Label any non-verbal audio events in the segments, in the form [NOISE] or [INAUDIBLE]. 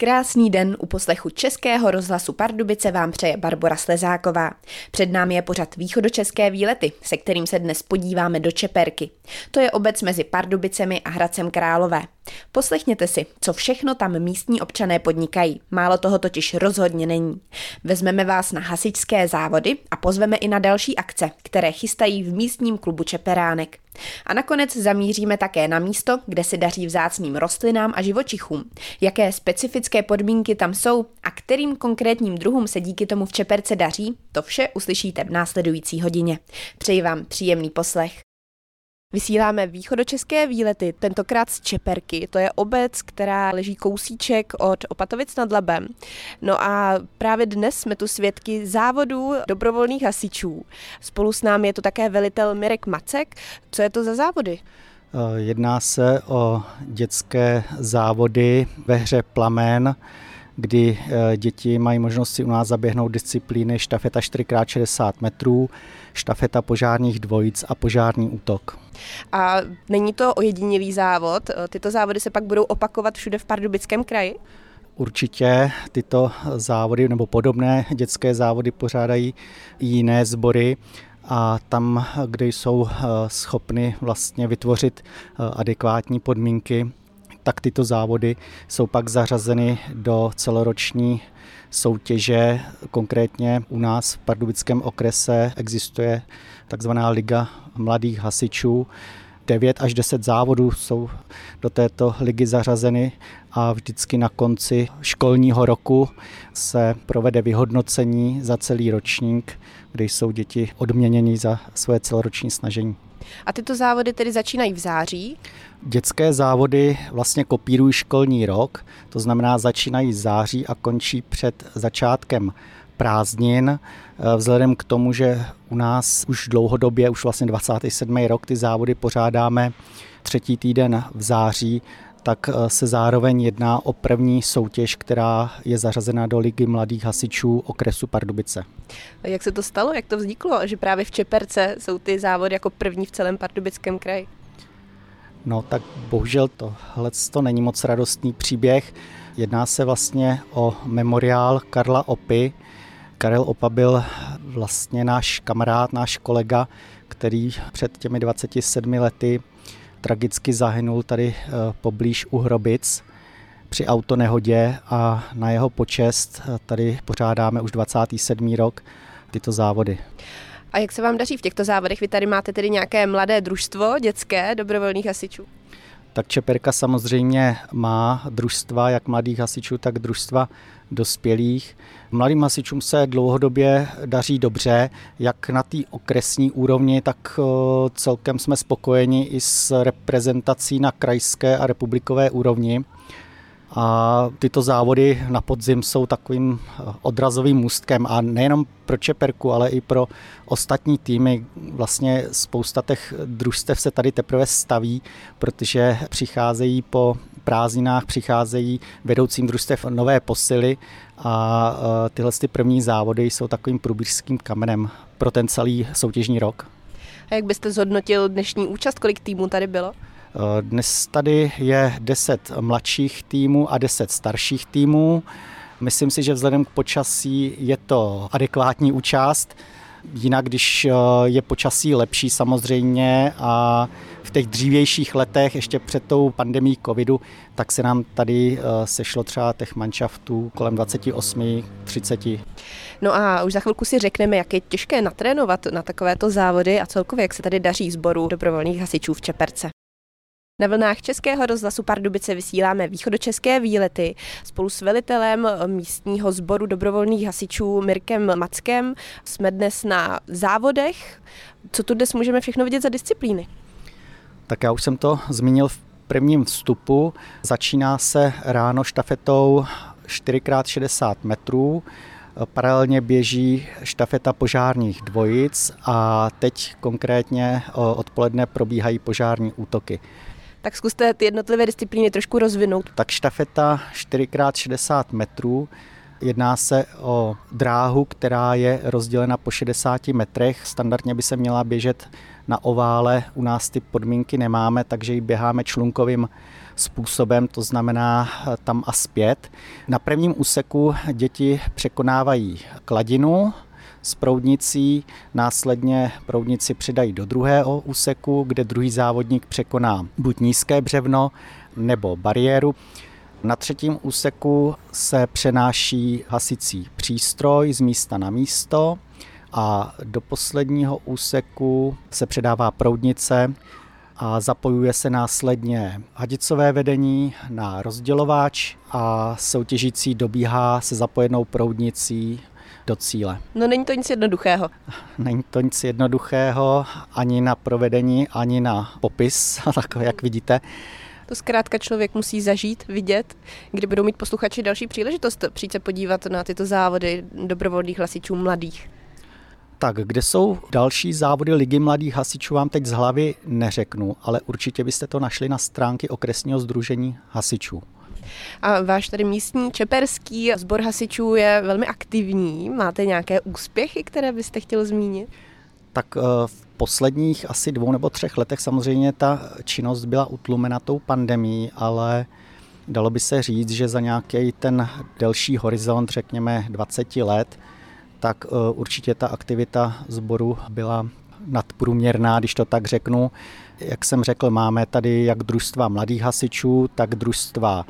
Krásný den u poslechu Českého rozhlasu Pardubice vám přeje Barbara Slezáková. Před námi je pořad východočeské výlety, se kterým se dnes podíváme do Čeperky. To je obec mezi Pardubicemi a Hradcem Králové. Poslechněte si, co všechno tam místní občané podnikají. Málo toho totiž rozhodně není. Vezmeme vás na hasičské závody a pozveme i na další akce, které chystají v místním klubu Čeperánek. A nakonec zamíříme také na místo, kde se daří vzácným rostlinám a živočichům. Jaké specifické podmínky tam jsou a kterým konkrétním druhům se díky tomu v Čeperce daří, to vše uslyšíte v následující hodině. Přeji vám příjemný poslech. Vysíláme východočeské výlety, tentokrát z Čeperky. To je obec, která leží kousíček od Opatovic nad Labem. No a právě dnes jsme tu svědky závodů dobrovolných hasičů. Spolu s námi je tu také velitel Mirek Macek. Co je to za závody? Eh, jedná se o dětské závody ve hře Plamen, kdy eh, děti mají možnost si u nás zaběhnout disciplíny štafeta 4x60 metrů, štafeta požárních dvojic a požární útok. A není to ojedinělý závod? Tyto závody se pak budou opakovat všude v Pardubickém kraji? Určitě tyto závody nebo podobné dětské závody pořádají i jiné sbory a tam, kde jsou eh, schopny vlastně vytvořit eh, adekvátní podmínky, tak tyto závody jsou pak zařazeny do celoroční soutěže. Konkrétně u nás v Pardubickém okrese existuje takzvaná Liga mladých hasičů. 9 až 10 závodů jsou do této ligy zařazeny a vždycky na konci školního roku se provede vyhodnocení za celý ročník, kde jsou děti odměněni za svoje celoroční snažení. A tyto závody tedy začínají v září? Dětské závody vlastně kopírují školní rok, to znamená začínají v září a končí před začátkem prázdnin. Eh, vzhledem k tomu, že u nás už dlouhodobě, už vlastně 27. rok ty závody pořádáme třetí týden v září, tak eh, se zároveň jedná o první soutěž, která je zařazena do Ligy mladých hasičů okresu Pardubice. Jak se to stalo, jak to vzniklo, že právě v Čeperce jsou ty závody jako první v celém pardubickém kraji? No tak bohužel tohle to není moc radostný příběh. Jedná se vlastně o memoriál Karla Opy. Karel Opa byl vlastně náš kamarád, náš kolega, který před těmi 27 lety tragicky zahynul tady eh, poblíž u Hrobic při autonehodě a na jeho počest eh, tady pořádáme už 27. rok tyto závody. A jak se vám daří v těchto závodech? Vy tady máte tedy nějaké mladé družstvo dětské dobrovolných hasičů? Tak Čeperka samozřejmě má družstva, jak mladých hasičů, tak družstva dospělých. Mladým hasičům se dlouhodobě daří dobře, jak na té okresní úrovni, tak celkem jsme spokojeni i s reprezentací na krajské a republikové úrovni. A tyto závody na podzim jsou takovým eh, odrazovým můstkem a nejenom pro Čeperku, ale i pro ostatní týmy. Vlastně spousta těch družstev se tady teprve staví, protože přicházejí po prázdninách, přicházejí vedoucím družstev nové posily a eh, tyhle ty první závody jsou takovým průběžským kamenem pro ten celý soutěžní rok. A jak byste zhodnotil dnešní účast? Kolik týmů tady bylo? Dnes tady je 10 mladších týmů a 10 starších týmů. Myslím si, že vzhledem k počasí je to adekvátní účast. Jinak, když eh, je počasí lepší samozřejmě a v těch dřívějších letech, ještě před tou pandemí covidu, tak se nám tady eh, sešlo třeba těch manšaftů kolem 28, 30. No a už za chvilku si řekneme, jak je těžké natrénovat na takovéto závody a celkově, jak se tady daří sboru dobrovolných hasičů v Čeperce. Na vlnách Českého rozhlasu Pardubice vysíláme východočeské výlety. Spolu s velitelem místního sboru dobrovolných hasičů Mirkem Mackem jsme dnes na závodech. Co tu dnes můžeme všechno vidět za disciplíny? Tak já už jsem to zmínil v prvním vstupu. Začíná se ráno štafetou 4x60 metrů. Paralelně běží štafeta požárních dvojic a teď konkrétně odpoledne probíhají požární útoky. Tak zkuste ty jednotlivé disciplíny trošku rozvinout. Tak štafeta 4x60 metrů. Jedná se o dráhu, která je rozdělena po 60 metrech. Standardně by se měla běžet na ovále, u nás ty podmínky nemáme, takže ji běháme člunkovým způsobem, to znamená tam a zpět. Na prvním úseku děti překonávají kladinu, s proudnicí, následně proudnici přidají do druhého úseku, kde druhý závodník překoná buď nízké břevno nebo bariéru. Na třetím úseku se přenáší hasicí přístroj z místa na místo a do posledního úseku se předává proudnice a zapojuje se následně hadicové vedení na rozdělováč a soutěžící dobíhá se zapojenou proudnicí do cíle. No není to nic jednoduchého. [LAUGHS] Není to nic jednoduchého ani na provedení, ani na popis, [LAUGHS] tak jak vidíte. To zkrátka člověk musí zažít, vidět, kdy budou mít posluchači další příležitost přijít se podívat na tyto závody dobrovolných hasičů mladých. Tak, kde jsou další závody Ligy mladých hasičů, vám teď z hlavy neřeknu, ale určitě byste to našli na stránky okresního združení hasičů. A váš tady místní čeperský sbor hasičů je velmi aktivní. Máte nějaké úspěchy, které byste chtěl zmínit? Tak eh, v posledních asi dvou nebo třech letech samozřejmě ta činnost byla utlumena tou pandemí, ale dalo by se říct, že za nějaký ten delší horizont, řekněme 20 let, tak eh, určitě ta aktivita sboru byla nadprůměrná, když to tak řeknu. Jak jsem řekl, máme tady jak družstva mladých hasičů, tak družstva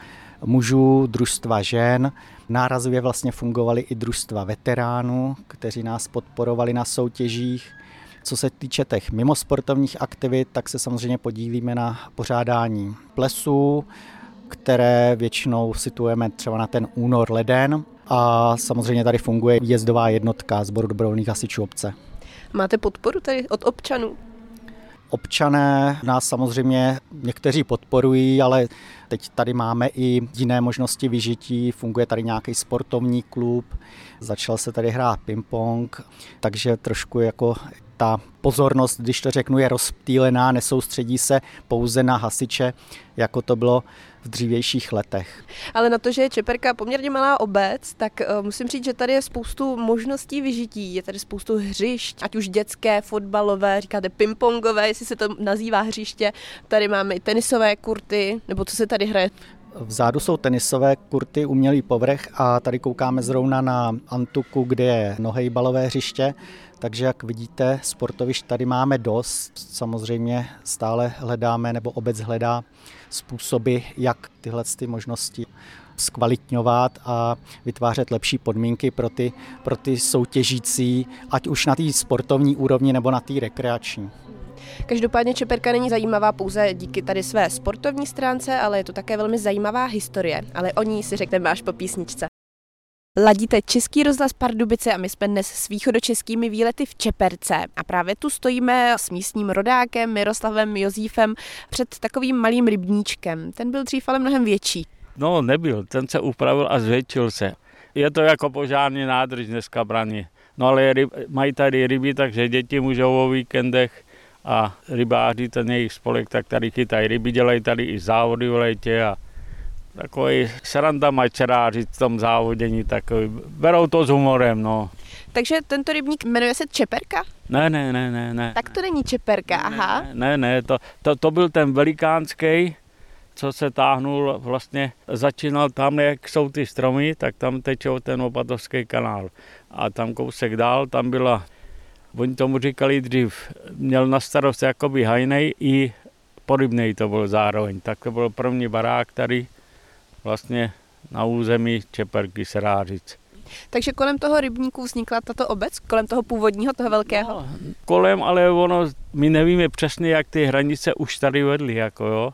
mužů, družstva žen. Nárazově vlastně fungovaly i družstva veteránů, kteří nás podporovali na soutěžích. Co se týče těch mimosportovních aktivit, tak se samozřejmě podílíme na pořádání plesů, které většinou situujeme třeba na ten únor leden a samozřejmě tady funguje jezdová jednotka sboru dobrovolných hasičů obce. Máte podporu tady od občanů? Občané nás samozřejmě někteří podporují, ale teď tady máme i jiné možnosti vyžití. Funguje tady nějaký sportovní klub, začal se tady hrát ping-pong, takže trošku jako ta pozornost, když to řeknu, je rozptýlená, nesoustředí se pouze na hasiče, jako to bylo v dřívějších letech. Ale na to, že je Čeperka poměrně malá obec, tak uh, musím říct, že tady je spoustu možností vyžití. Je tady spoustu hřišť, ať už dětské, fotbalové, říkáte pingpongové, jestli se to nazývá hřiště. Tady máme i tenisové kurty, nebo co se tady hraje? Vzadu jsou tenisové kurty, umělý povrch a tady koukáme zrovna na Antuku, kde je nohejbalové hřiště. Takže jak vidíte, sportovišť tady máme dost. Samozřejmě stále hledáme, nebo obec hledá způsoby, jak tyhle ty možnosti zkvalitňovat a vytvářet lepší podmínky pro ty, pro ty soutěžící, ať už na té sportovní úrovni nebo na té rekreační. Každopádně Čeperka není zajímavá pouze díky tady své sportovní stránce, ale je to také velmi zajímavá historie. Ale o ní si řekneme až po písničce. Ladíte Český rozhlas Pardubice a my jsme dnes s východočeskými výlety v Čeperce. A právě tu stojíme s místním rodákem Miroslavem Jozífem před takovým malým rybníčkem. Ten byl dřív ale mnohem větší. No nebyl, ten se upravil a zvětšil se. Je to jako požární nádrž dneska braní. No ale ryb, mají tady ryby, takže děti můžou o víkendech a rybáři, ten jejich spolek, tak tady chytají ryby, dělají tady i závody v létě a takový sranda mačeráři v tom závodění, takový, berou to s humorem, no. Takže tento rybník jmenuje se Čeperka? Ne, ne, ne, ne, ne. Tak to není Čeperka, aha. Ne, ne, ne to, to, to byl ten velikánský, co se táhnul, vlastně začínal tam, jak jsou ty stromy, tak tam tečou ten opatovský kanál. A tam kousek dál, tam byla, oni tomu říkali dřív, měl na starost jakoby hajnej i porybnej to byl zároveň. Tak to byl první barák tady vlastně na území Čeperky Serářic. Takže kolem toho rybníku vznikla tato obec? Kolem toho původního, toho velkého? No, kolem, ale ono, my nevíme přesně, jak ty hranice už tady vedly, jako jo.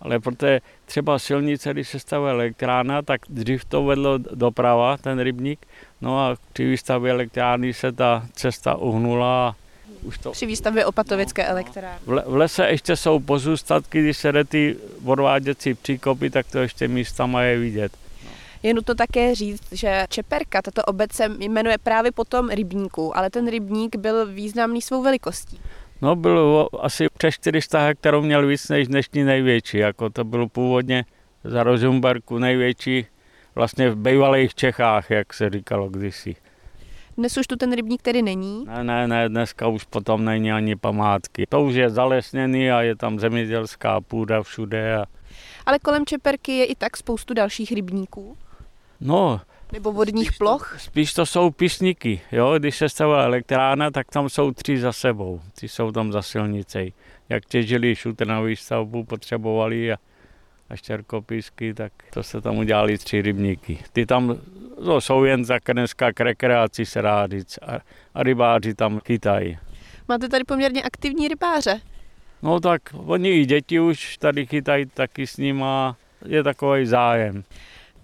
Ale protože třeba silnice, když se stavuje elektrána, tak dřív to vedlo doprava, ten rybník. No a při výstavbě elektrárny se ta cesta uhnula a už to... Při výstavbě opatovické elektrárny. V, v lese ještě jsou pozůstatky, když se jde ty odváděcí příkopy, tak to ještě místa mají vidět. Je nutno také říct, že Čeperka, tato obec se jmenuje právě po tom rybníku, ale ten rybník byl významný svou velikostí. No byl asi přes 400 hektarů měl víc než dnešní největší, jako to bylo původně za Rozumberku největší vlastně v bývalých Čechách, jak se říkalo kdysi. Dnes už tu ten rybník tedy není? Ne, ne, ne, dneska už potom není ani památky. To už je zalesněný a je tam zemědělská půda všude. A... Ale kolem Čeperky je i tak spoustu dalších rybníků. No, nebo vodních ploch? Spíš to jsou písníky. Jo? Když se stavila elektrárna, tak tam jsou tři za sebou. Ty jsou tam za silnicí. Jak těžili šutr na výstavbu, potřebovali a, a štěrkopísky, tak to se tam udělali tři rybníky. Ty tam to jsou jen za dneska k rekreaci se říct, a, a rybáři tam chytají. Máte tady poměrně aktivní rybáře. No tak oni i děti už tady chytají taky s nima, je takový zájem.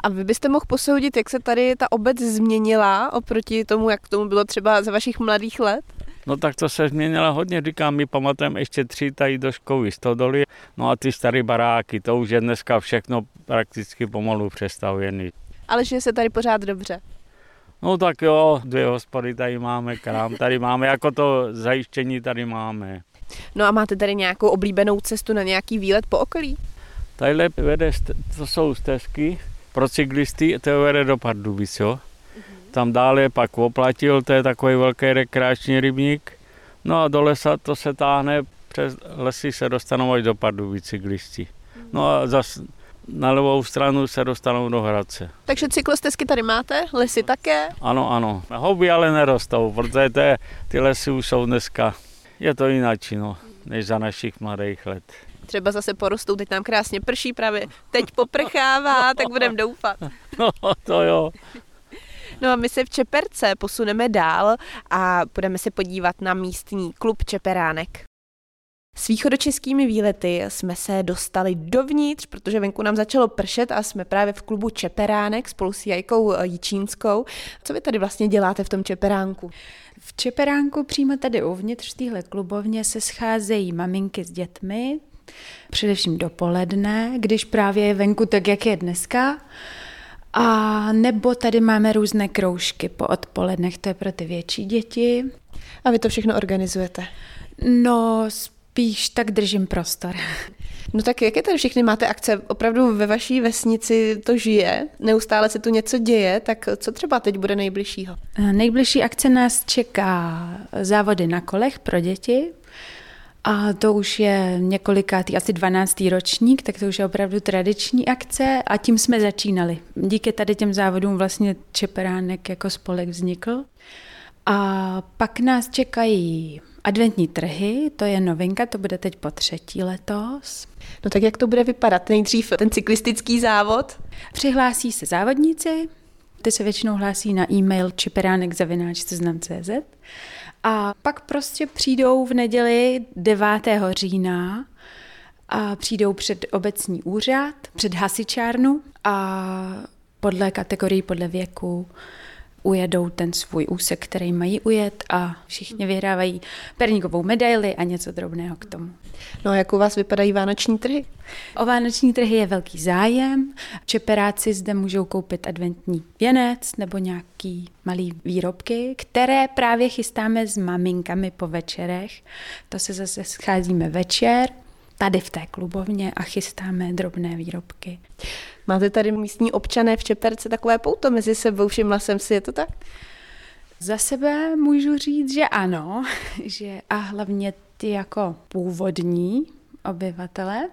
A vy byste mohl posoudit, jak se tady ta obec změnila oproti tomu, jak tomu bylo třeba za vašich mladých let? No tak to se změnilo hodně, říkám, my pamatujeme ještě tři tady do školy stodoly, no a ty staré baráky, to už je dneska všechno prakticky pomalu přestavěný. Ale že se tady pořád dobře. No tak jo, dvě hospody tady máme, krám tady máme, jako to zajištění tady máme. No a máte tady nějakou oblíbenou cestu na nějaký výlet po okolí? Tadyhle vede, to jsou stezky, pro cyklisty to vede do Pardubic, jo. Tam dále pak oplatil, to je takový velký rekreační rybník. No a do lesa to se táhne, přes lesy se dostanou až do Pardubic cyklisti. No a zase na levou stranu se dostanou do Hradce. Takže cyklostezky tady máte, lesy také? Ano, ano. Houby ale nerostou, protože ty, ty lesy už jsou dneska, je to jinak, no, než za našich mladých let třeba zase porostou, teď nám krásně prší, právě teď poprchává, tak budeme doufat. [LAUGHS] No to jo. No a my se v Čeperce posuneme dál a budeme se podívat na místní klub Čeperánek. S východočeskými výlety jsme se dostali dovnitř, protože venku nám začalo pršet a jsme právě v klubu Čeperánek spolu s Jajkou Jičínskou. Co vy tady vlastně děláte v tom Čeperánku? V Čeperánku přímo tady uvnitř téhle klubovně se scházejí maminky s dětmi, především dopoledne, když právě je venku tak, jak je dneska. A nebo tady máme různé kroužky po odpolednech, to je pro ty větší děti. A vy to všechno organizujete? No, spíš tak držím prostor. [LAUGHS] No tak jaké tady všechny máte akce? Opravdu ve vaší vesnici to žije? Neustále se tu něco děje? Tak co třeba teď bude nejbližšího? Nejbližší akce nás čeká závody na kolech pro děti. A to už je několikátý, asi 12. ročník, tak to už je opravdu tradiční akce a tím jsme začínali. Díky tady těm závodům vlastně Čeperánek jako spolek vznikl. A pak nás čekají adventní trhy, to je novinka, to bude teď po třetí letos. No tak jak to bude vypadat? Nejdřív ten cyklistický závod? Přihlásí se závodníci, ty se většinou hlásí na e-mail čeperánek.cz a pak prostě přijdou v neděli 9. října a přijdou před obecní úřad, před hasičárnu a podle kategorii, podle věku ujedou ten svůj úsek, který mají ujet a všichni vyhrávají perníkovou medaili a něco drobného k tomu. No a jak u vás vypadají vánoční trhy? O vánoční trhy je velký zájem. Čeperáci zde můžou koupit adventní věnec nebo nějaký malý výrobky, které právě chystáme s maminkami po večerech. To se zase scházíme večer tady v té klubovně a chystáme drobné výrobky. Máte tady místní občané v Čeperce takové pouto mezi sebou, všimla jsem si, je to tak? Za sebe můžu říct, že ano, [LAUGHS] že a hlavně ty jako původní obyvatele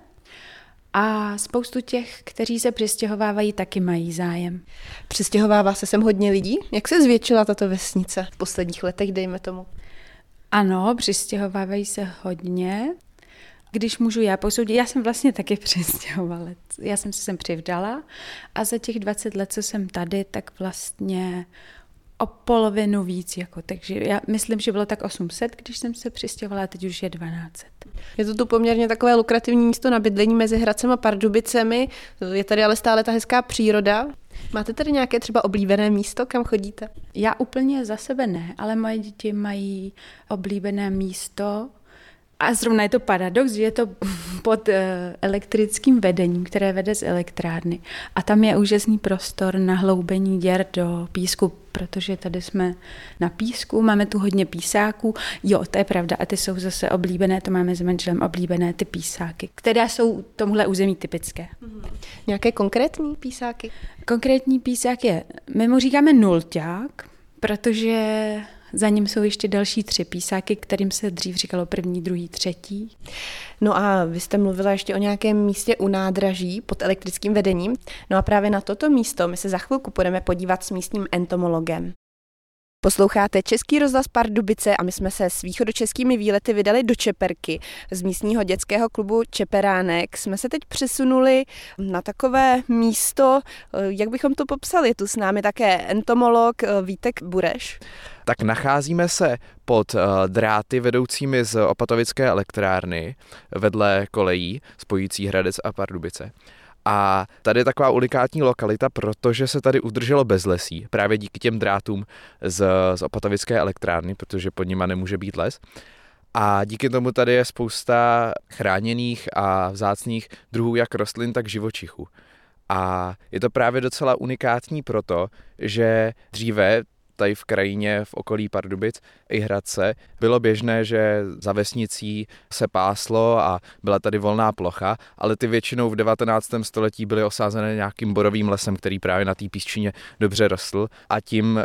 a spoustu těch, kteří se přistěhovávají, taky mají zájem. Přistěhovává se sem hodně lidí? Jak se zvětšila tato vesnice v posledních letech, dejme tomu? Ano, přistěhovávají se hodně. Když můžu já posoudit, já jsem vlastně taky [LAUGHS] přistěhovalec. Já jsem se sem přivdala a za těch 20 let, co jsem tady, tak vlastně o polovinu víc. Jako, takže já myslím, že bylo tak 800, když jsem se přistěhovala, teď už je 1200. Je to tu poměrně takové lukrativní místo na bydlení mezi Hradcem a Pardubicemi. Je tady ale stále ta hezká příroda. Máte tady nějaké třeba oblíbené místo, kam chodíte? Já úplně za sebe ne, ale moje děti mají oblíbené místo, a zrovna je to paradox, že je to [LAUGHS] pod eh, elektrickým vedením, které vede z elektrárny. A tam je úžasný prostor na hloubení děr do písku, protože tady jsme na písku, máme tu hodně písáků. Jo, to je pravda, a ty jsou zase oblíbené, to máme s manželem oblíbené ty písáky, které jsou tomuhle území typické. Mm-hmm. Nějaké konkrétní písáky? Konkrétní písák je, my mu říkáme nulťák, protože Za ním jsou ještě další tři písáky, kterým se dřív říkalo první, druhý, třetí. No a vy jste mluvila ještě o nějakém místě u nádraží pod elektrickým vedením. No a právě na toto místo my se za chvilku budeme podívat s místním entomologem. Posloucháte Český rozhlas Pardubice a my jsme se s východočeskými výlety vydali do Čeperky. Z místního dětského klubu Čeperánek jsme se teď přesunuli na takové místo, jak bychom to popsali. Je tu s námi také entomolog Vítek Bureš. Tak nacházíme se pod dráty vedoucími z Opatovické elektrárny vedle kolejí spojící Hradec a Pardubice. A tady je taková unikátní lokalita, protože se tady udrželo bezlesí, právě díky těm drátům z, z opatovické elektrárny, protože pod nima nemůže být les. A díky tomu tady je spousta chráněných a vzácných druhů jak rostlin, tak živočichů. A je to právě docela unikátní proto, že dříve tady v krajině v okolí Pardubic i Hradce bylo běžné, že za vesnicí se páslo a byla tady volná plocha, ale ty většinou v 19. století byly osázené nějakým borovým lesem, který právě na té písčině dobře rostl a tím e,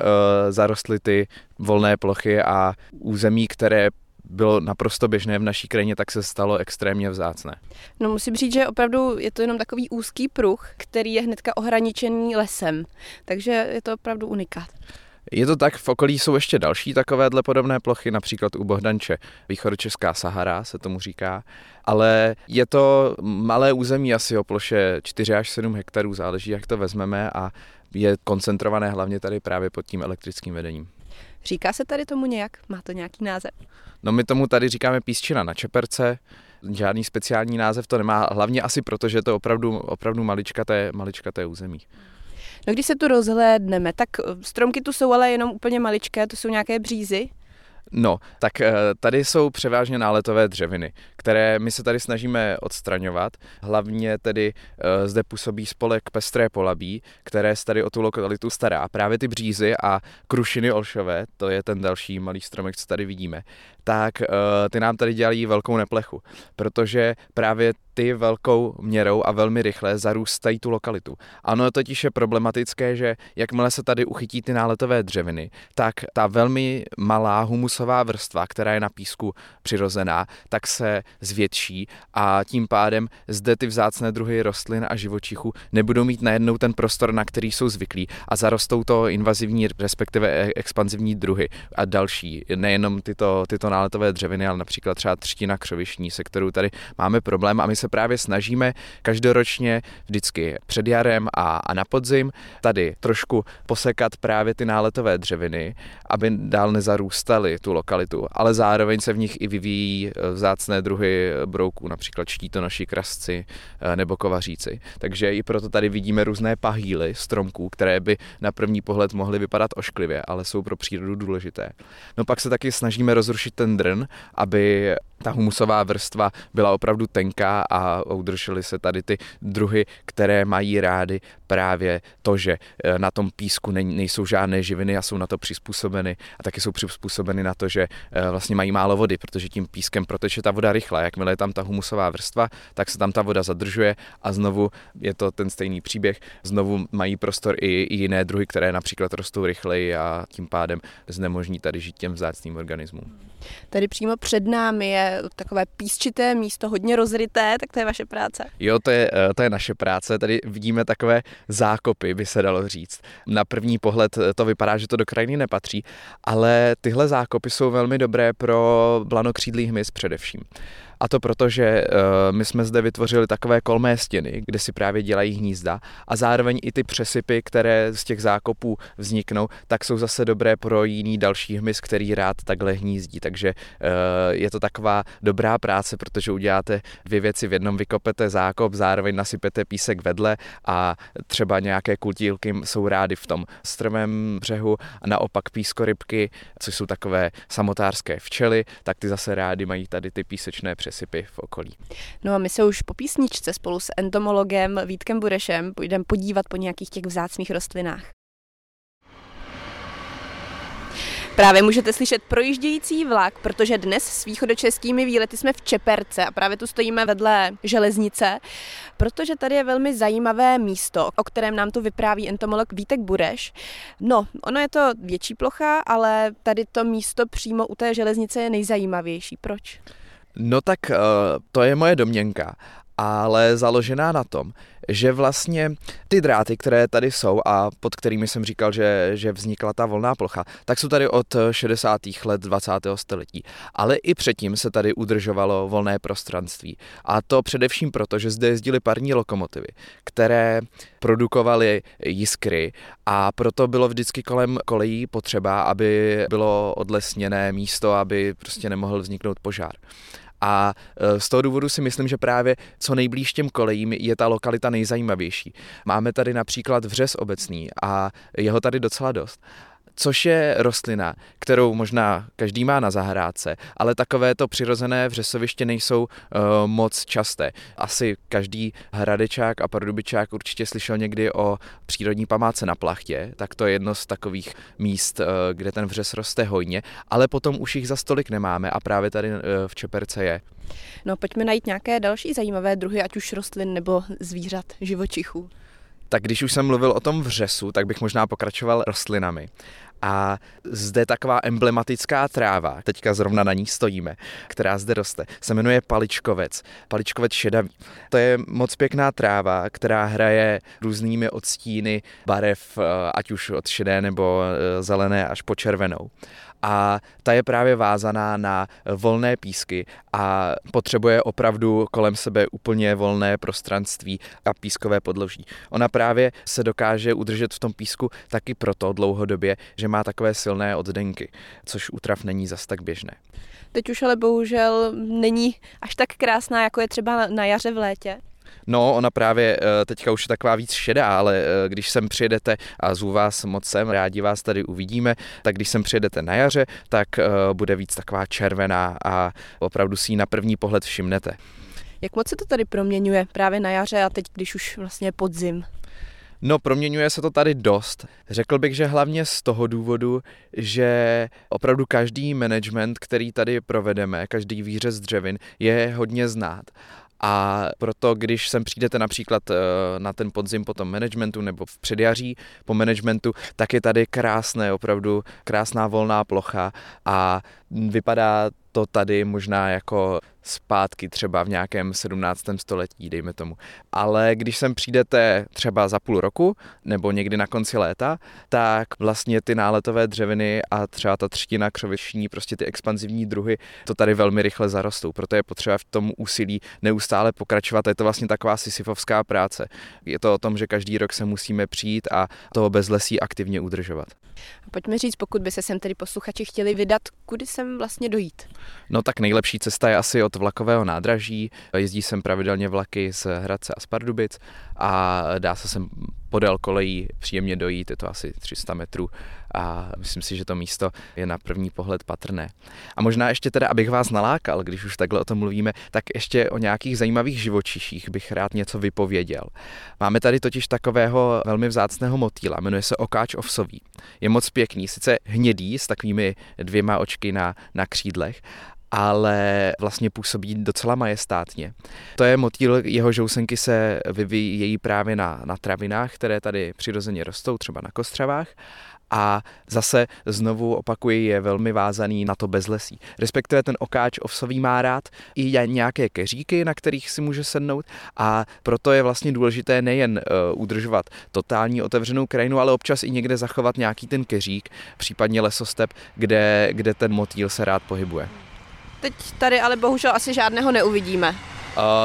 zarostly ty volné plochy a území, které bylo naprosto běžné v naší krajině, tak se stalo extrémně vzácné. No musím říct, že opravdu je to jenom takový úzký pruh, který je hnedka ohraničený lesem, takže je to opravdu unikát. Je to tak, v okolí jsou ještě další takovéhle podobné plochy, například u Bohdanče, východočeská Sahara se tomu říká, ale je to malé území asi o ploše 4 až 7 hektarů, záleží jak to vezmeme a je koncentrované hlavně tady právě pod tím elektrickým vedením. Říká se tady tomu nějak? Má to nějaký název? No my tomu tady říkáme písčina na Čeperce, žádný speciální název to nemá, hlavně asi proto, že to je opravdu, opravdu maličkaté, maličkaté území. No když se tu rozhlédneme, tak eh, stromky tu jsou ale jenom úplně maličké, to jsou nějaké břízy. No, tak eh, tady jsou převážně náletové dřeviny, které my se tady snažíme odstraňovat. Hlavně tedy eh, zde působí spolek Pestré polabí, které se tady o tu lokalitu stará. Právě ty břízy a krušiny olšové, to je ten další malý stromek, co tady vidíme, tak ty nám tady dělají velkou neplechu, protože právě ty velkou měrou a velmi rychle zarůstají tu lokalitu. Ano, totiž je problematické, že jakmile se tady uchytí ty náletové dřeviny, tak ta velmi malá humusová vrstva, která je na písku přirozená, tak se zvětší a tím pádem zde ty vzácné druhy rostlin a živočichů nebudou mít najednou ten prostor, na který jsou zvyklí a zarostou to invazivní, respektive e- expanzivní druhy a další. Nejenom tyto, tyto náletové dřeviny, ale například třeba třtina křovišní, se kterou tady máme problém a my se právě snažíme každoročně vždycky před jarem a, a na podzim tady trošku posekat právě ty náletové dřeviny, aby dál nezarůstaly tu lokalitu, ale zároveň se v nich i vyvíjí eh, vzácné druhy brouků, například štítonoši, krasci eh, nebo kovaříci. Takže i proto tady vidíme různé pahýly stromků, které by na první pohled mohly vypadat ošklivě, ale jsou pro přírodu důležité. No pak se taky snažíme rozrušit ten drn, aby ta humusová vrstva byla opravdu tenká a udržely se tady ty druhy, které mají rády právě to, že eh, na tom písku nejsou žádné živiny a jsou na to přizpůsobeny a taky jsou přizpůsobeny na to, že eh, vlastně mají málo vody, protože tím pískem proteče ta voda rychle. Jakmile je tam ta humusová vrstva, tak se tam ta voda zadržuje a znovu je to ten stejný příběh. Znovu mají prostor i, i jiné druhy, které například rostou rychleji a tím pádem znemožní tady žít těm vzácným organismům. Tady přímo před námi je takové písčité místo, hodně rozrité, tak to je vaše práce. Jo, to je, eh, to je naše práce. Tady vidíme takové zákopy, by se dalo říct. Na první pohled to vypadá, že to do krajiny nepatří, ale tyhle zákopy jsou velmi dobré pro blanokřídlý hmyz především. A to proto, že uh, my jsme zde vytvořili takové kolmé stěny, kde si právě dělají hnízda. A zároveň i ty přesypy, které z těch zákopů vzniknou, tak jsou zase dobré pro jiný další hmyz, který rád takhle hnízdí. Takže uh, je to taková dobrá práce, protože uděláte dvě věci v jednom, vykopete zákop, zároveň nasypete písek vedle a třeba nějaké kultílky jsou rády v tom strmém břehu. A naopak pískorybky, což jsou takové samotářské včely, tak ty zase rády mají tady ty písečné přesypy přesypy v okolí. No a my se už po písničce spolu s entomologem Vítkem Burešem půjdeme podívat po nějakých těch vzácných rostlinách. Právě můžete slyšet projíždějící vlak, protože dnes s východočeskými výlety jsme v Čeperce a právě tu stojíme vedle železnice, protože tady je velmi zajímavé místo, o kterém nám tu vypráví entomolog Vítek Bureš. No, ono je to větší plocha, ale tady to místo přímo u té železnice je nejzajímavější. Proč? No tak uh, to je moje domněnka, ale založená na tom, že vlastně ty dráty, které tady jsou a pod kterými jsem říkal, že, že vznikla ta volná plocha, tak jsou tady od 60. let 20. století. Ale i předtím se tady udržovalo volné prostranství. A to především proto, že zde jezdily parní lokomotivy, které produkovaly jiskry a proto bylo vždycky kolem kolejí potřeba, aby bylo odlesněné místo, aby prostě nemohl vzniknout požár. A e, z toho důvodu si myslím, že právě co nejblíž těm kolejím je ta lokalita nejzajímavější. Máme tady například vřes obecný a jeho tady docela dost což je rostlina, kterou možná každý má na zahrádce, ale takové to přirozené vřesoviště nejsou uh, moc časté. Asi každý hradečák a pardubičák určitě slyšel někdy o přírodní památce na Plachtě, tak to je jedno z takových míst, uh, kde ten vřes roste hojně, ale potom už jich za stolik nemáme a právě tady uh, v Čeperce je. No pojďme najít nějaké další zajímavé druhy, ať už rostlin nebo zvířat, živočichů. Tak když už jsem mluvil o tom vřesu, tak bych možná pokračoval rostlinami. A zde taková emblematická tráva, teďka zrovna na ní stojíme, která zde roste, se jmenuje paličkovec. Paličkovec šedavý. To je moc pěkná tráva, která hraje různými odstíny barev, eh, ať už od šedé nebo eh, zelené až po červenou a ta je právě vázaná na volné písky a potřebuje opravdu kolem sebe úplně volné prostranství a pískové podloží. Ona právě se dokáže udržet v tom písku taky proto dlouhodobě, že má takové silné oddenky, což u trav není zas tak běžné. Teď už ale bohužel není až tak krásná, jako je třeba na jaře v létě. No, ona právě eh, teďka už je taková víc šedá, ale eh, když sem přijedete a zvu vás moc sem, rádi vás tady uvidíme, tak když sem přijedete na jaře, tak eh, bude víc taková červená a opravdu si ji na první pohled všimnete. Jak moc se to tady proměňuje právě na jaře a teď, když už vlastně podzim? No, proměňuje se to tady dost. Řekl bych, že hlavně z toho důvodu, že opravdu každý management, který tady provedeme, každý výřez dřevin, je hodně znát. A proto, když sem přijdete například eh, na ten podzim po tom managementu nebo v předjaří po managementu, tak je tady krásné, opravdu krásná volná plocha a vypadá to tady možná jako zpátky třeba v nějakém 17. století, dejme tomu. Ale když sem přijdete třeba za půl roku nebo někdy na konci léta, tak vlastně ty náletové dřeviny a třeba ta třetina křovišní, prostě ty expanzivní druhy, to tady velmi rychle zarostou. Proto je potřeba v tom úsilí neustále pokračovat. Je to vlastně taková sisyfovská práce. Je to o tom, že každý rok se musíme přijít a toho bezlesí aktivně udržovat. Pojďme říct, pokud by se sem tedy posluchači chtěli vydat, kudy sem vlastně dojít? No tak nejlepší cesta je asi od vlakového nádraží. Jezdí sem pravidelně vlaky z Hradce a z Pardubic a dá se sem podél kolejí příjemně dojít, je to asi 300 metrů a myslím si, že to místo je na první pohled patrné. A možná ještě teda, abych vás nalákal, když už takhle o tom mluvíme, tak ještě o nějakých zajímavých živočiších bych rád něco vypověděl. Máme tady totiž takového velmi vzácného motýla, jmenuje se okáč ovsový. Je moc pěkný, sice hnědý s takovými dvěma očky na, na křídlech, ale vlastně působí docela majestátně. To je motýl, jeho žousenky se vyvíjejí právě na, na travinách, které tady přirozeně rostou, třeba na kostřavách a zase znovu opakuji, je velmi vázaný na to bezlesí. Respektive ten okáč ovsový má rád i nějaké keříky, na kterých si může sednout a proto je vlastně důležité nejen uh, udržovat totální otevřenou krajinu, ale občas i někde zachovat nějaký ten keřík, případně lesostep, kde, kde ten motýl se rád pohybuje. Teď tady ale bohužel asi žádného neuvidíme.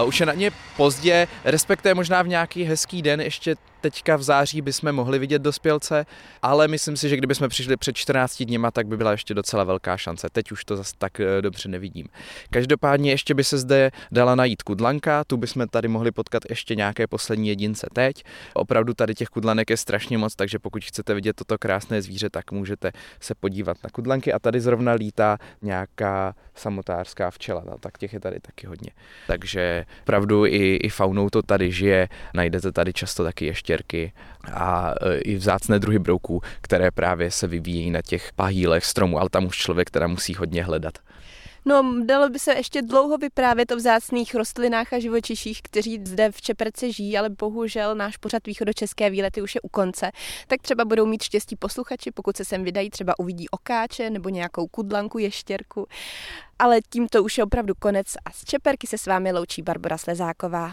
Uh, už je na ně pozdě, respektive možná v nějaký hezký den ještě teďka v září bychom mohli vidět dospělce, ale myslím si, že kdybychom přišli před 14 dněma, tak by byla ještě docela velká šance. Teď už to zase tak eh, dobře nevidím. Každopádně ještě by se zde dala najít kudlanka, tu bychom tady mohli potkat ještě nějaké poslední jedince teď. Opravdu tady těch kudlanek je strašně moc, takže pokud chcete vidět toto krásné zvíře, tak můžete se podívat na kudlanky a tady zrovna lítá nějaká samotářská včela, no, tak těch je tady taky hodně. Takže opravdu i i, faunou to tady žije. Najdete tady často taky ještěrky a e, i vzácné druhy brouků, které právě se vyvíjí na těch pahýlech stromů, ale tam už člověk teda musí hodně hledat. No, dalo by se ještě dlouho vyprávět o vzácných rostlinách a živočiších, kteří zde v Čeperce žijí, ale bohužel náš pořad východočeské výlety už je u konce. Tak třeba budou mít štěstí posluchači, pokud se sem vydají, třeba uvidí okáče nebo nějakou kudlanku, ještěrku. Ale tímto už je opravdu konec a z Čeperky se s vámi loučí Barbara Slezáková.